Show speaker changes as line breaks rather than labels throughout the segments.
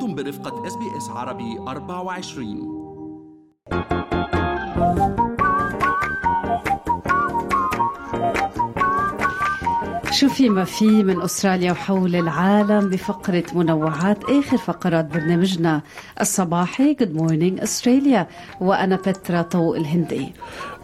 أنتم برفقة SBS عربي 24
شو في ما في من أستراليا وحول العالم بفقرة منوعات آخر فقرات برنامجنا. الصباحي Good Morning Australia وأنا بترا طوق الهندي.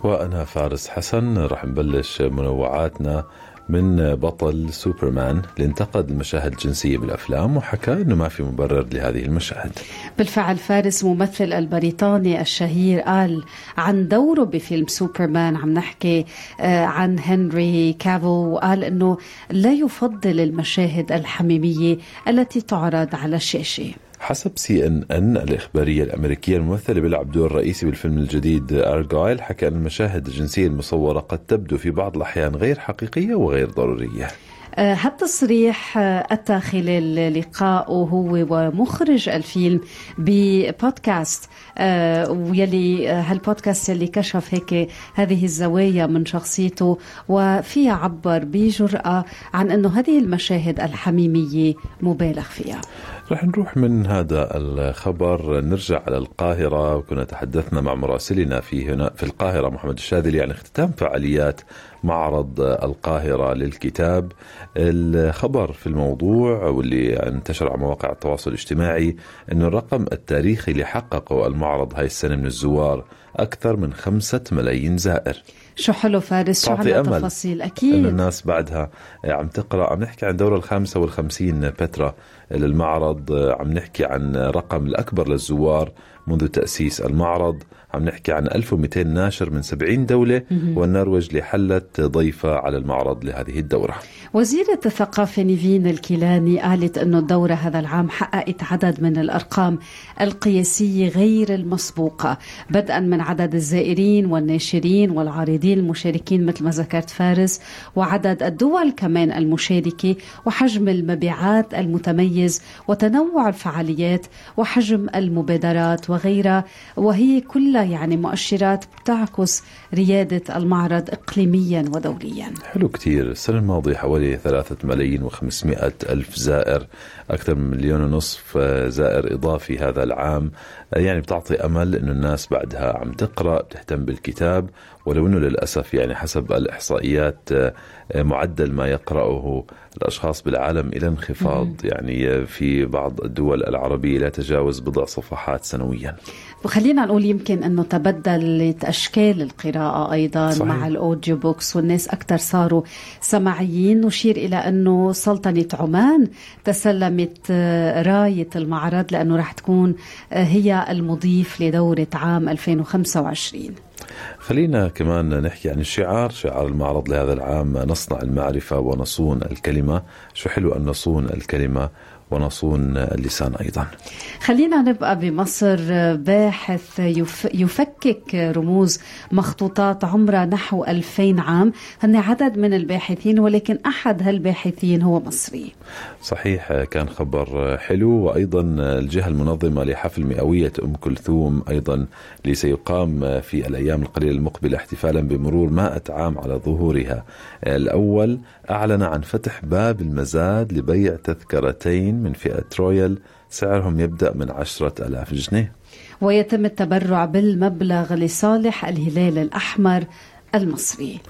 وأنا فارس حسن. رح نبلش منوعاتنا. من بطل سوبرمان اللي انتقد المشاهد الجنسية بالأفلام وحكى أنه ما في مبرر لهذه المشاهد.
بالفعل فارس ممثل البريطاني الشهير قال عن دوره بفيلم سوبرمان عم نحكي آه، عن هنري كافيل وقال إنه لا يفضل المشاهد الحميمية التي تعرض على الشاشة.
حسب CNN الإخبارية الأمريكية الممثل اللي بيلعب دور رئيسي بالفيلم الجديد أرجايل حكى أن المشاهد الجنسية المصورة قد تبدو في بعض الأحيان غير حقيقية وغير ضرورية.
آه، هالتصريح آه، أتى خلال لقائه هو ومخرج الفيلم ببودكاست. آه، ويلي آه، هالبودكاست يلي كشف هيك هذه الزوايا من شخصيته وفيها عبر بجرأة عن أنه هذه المشاهد الحميمية مبالغ فيها.
رح نروح من هذا الخبر نرجع على القاهرة وكنا تحدثنا مع مراسلنا في هنا في القاهرة محمد الشاذلي عن اختتام فعاليات معرض القاهرة للكتاب. الخبر في الموضوع واللي انتشر على مواقع التواصل الاجتماعي إنه الرقم التاريخي اللي حققه المعرض هاي السنة من الزوار أكثر من خمسة ملايين زائر.
شو حلو فارس شو
أمل
تفاصيل أكيد.
الناس بعدها عم تقرأ عم نحكي عن الدوره الخامسة والخمسين بترا للمعرض. عم نحكي عن رقم الأكبر للزوار منذ تأسيس المعرض. عم نحكي عن 1200 ناشر من 70 دولة والنرويج اللي حلت ضيفة على المعرض لهذه الدورة.
وزيرة الثقافة نيفين الكيلاني قالت أنه الدورة هذا العام حققت عدد من الأرقام القياسية غير المسبوقة بدءا من عدد الزائرين والناشرين والعارضين المشاركين مثل ما ذكرت فارس وعدد الدول كمان المشاركة وحجم المبيعات المتميز وتنوع الفعاليات وحجم المبادرات وغيرها وهي كلها يعني مؤشرات بتعكس ريادة المعرض إقليميا ودوليا.
حلو كتير. السنة الماضية حوالي ثلاثة ملايين وخمسمائة ألف زائر أكثر من مليون ونصف زائر إضافي هذا العام. يعني بتعطي أمل أنه الناس بعدها عم تقرأ بتهتم بالكتاب ولو أنه للأسف يعني حسب الإحصائيات معدل ما يقرأه الأشخاص بالعالم إلى انخفاض. يعني في بعض الدول العربية لا تجاوز بضع صفحات سنويا.
وخلينا نقول يمكن انه تبدلت اشكال القراءة أيضا
صحيح.
مع الأوديو بوكس والناس أكثر صاروا سمعيين نشير إلى أنه سلطنة عمان تسلمت آه، راية المعرض لأنه راح تكون آه، هي المضيف لدورة عام 2025
خلينا كمان نحكي عن الشعار شعار المعرض لهذا العام نصنع المعرفة ونصون الكلمة. شو حلو أن نصون الكلمة ونصون اللسان أيضا.
خلينا نبقى بمصر. باحث يف يفكك رموز مخطوطات عمرها نحو 2000 عام. هن عدد من الباحثين ولكن أحد هالباحثين هو مصري.
صحيح كان خبر حلو. وأيضا الجهة المنظمة لحفل مئوية أم كلثوم أيضا اللي سيقام في الأيام القليلة المقبلة احتفالا بمرور 100 عام على ظهورها. الأول أعلن عن فتح باب المزاد لبيع تذكرتين من فئة رويال. سعرهم يبدأ من عشرة ألاف جنيه.
ويتم التبرع بالمبلغ لصالح الهلال الأحمر المصري.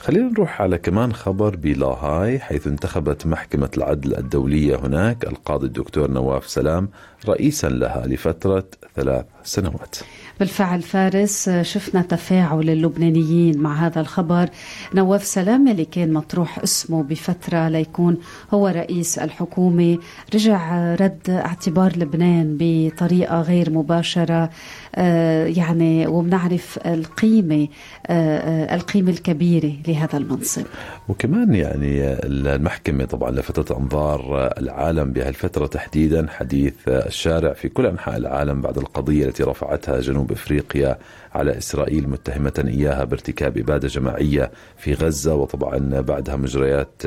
خلينا نروح على كمان خبر بلاهاي حيث انتخبت محكمة العدل الدولية هناك القاضي الدكتور نواف سلام رئيسا لها لفترة ثلاث سنوات.
بالفعل فارس شفنا تفاعل اللبنانيين مع هذا الخبر. نواف سلام اللي كان مطروح اسمه بفترة ليكون هو رئيس الحكومة رجع رد اعتبار لبنان بطريقة غير مباشرة. آه، يعني وبنعرف القيمة آه، آه، القيمة الكبيرة لهذا المنصب.
وكمان يعني المحكمة طبعا لفتت أنظار العالم بهالفترة تحديدا حديث الشارع في كل أنحاء العالم بعد القضية التي رفعتها جنوب إفريقيا على إسرائيل متهمة إياها بارتكاب إبادة جماعية في غزة وطبعا بعدها مجريات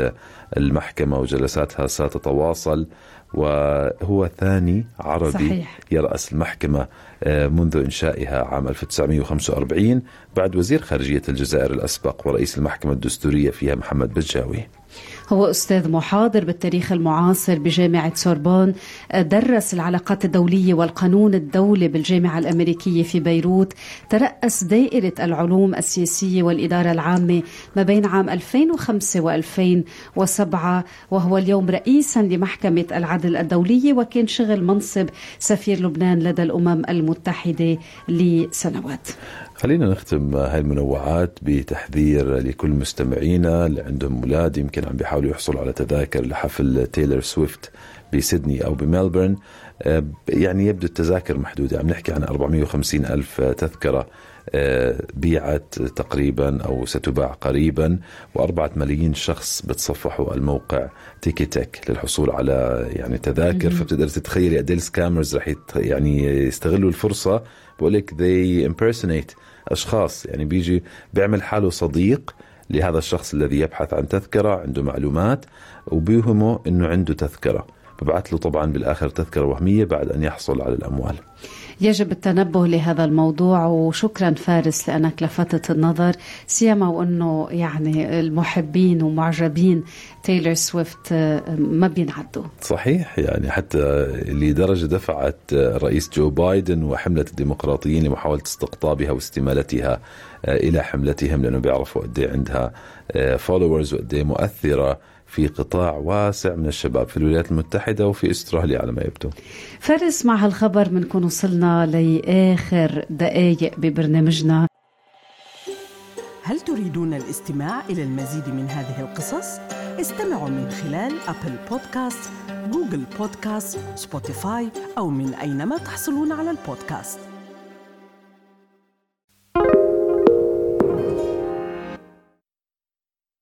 المحكمة وجلساتها ستتواصل وهو ثاني عربي
صحيح.
يرأس المحكمة آه، منذ إنشائها عام 1945 بعد وزير خارجية الجزائر الأسبق ورئيس المحكمة الدستورية فيها محمد بجاوي
هو أستاذ محاضر بالتاريخ المعاصر بجامعة سوربون درس العلاقات الدولية والقانون الدولي بالجامعة الأمريكية في بيروت ترأس دائرة العلوم السياسية والإدارة العامة ما بين عام 2005 و2007 وهو اليوم رئيسا لمحكمة العدل الدولية وكان شغل منصب سفير لبنان لدى الأمم المتحدة لسنوات.
خلينا نختم هاي المنوعات بتحذير لكل مستمعينا اللي عندهم أولاد يمكن عم بيحاولوا يحصلوا على تذاكر لحفل تايلور سويفت بسيدني أو بملبورن يعني يبدو التذاكر محدودة. عم نحكي عن 450 ألف تذكرة. بيعت تقريبا أو ستباع قريبا وأربعة ملايين شخص بتصفحوا الموقع تيكي تك للحصول على يعني تذاكر. فبتقدر تتخيلي قد السكامرز رح يعني يستغلوا الفرصة. بقول لك they impersonate أشخاص. يعني بيجي بيعمل حاله صديق لهذا الشخص الذي يبحث عن تذكرة عنده معلومات وبيوهمه إنه عنده تذكرة. ببعث له طبعا بالآخر تذكرة وهمية بعد أن يحصل على الأموال.
يجب التنبه لهذا الموضوع وشكرا فارس لأنك لفتت النظر سيما وأنه يعني المحبين ومعجبين تايلور سويفت آه، ما بينعدوا.
صحيح يعني حتى لدرجة دفعت الرئيس جو بايدن وحملة الديمقراطيين لمحاولة استقطابها واستمالتها آه، إلى حملتهم لأنه بيعرفوا قد إيه عندها followers آه، وقد إيه مؤثرة. في قطاع واسع من الشباب في الولايات المتحدة وفي أستراليا على ما يبدو.
فارس مع هالخبر بنكون وصلنا لآخر دقائق ببرنامجنا.
هل تريدون الاستماع إلى المزيد من هذه القصص؟ استمعوا من خلال Apple Podcasts، Google Podcasts، Spotify أو من أينما تحصلون على البودكاست.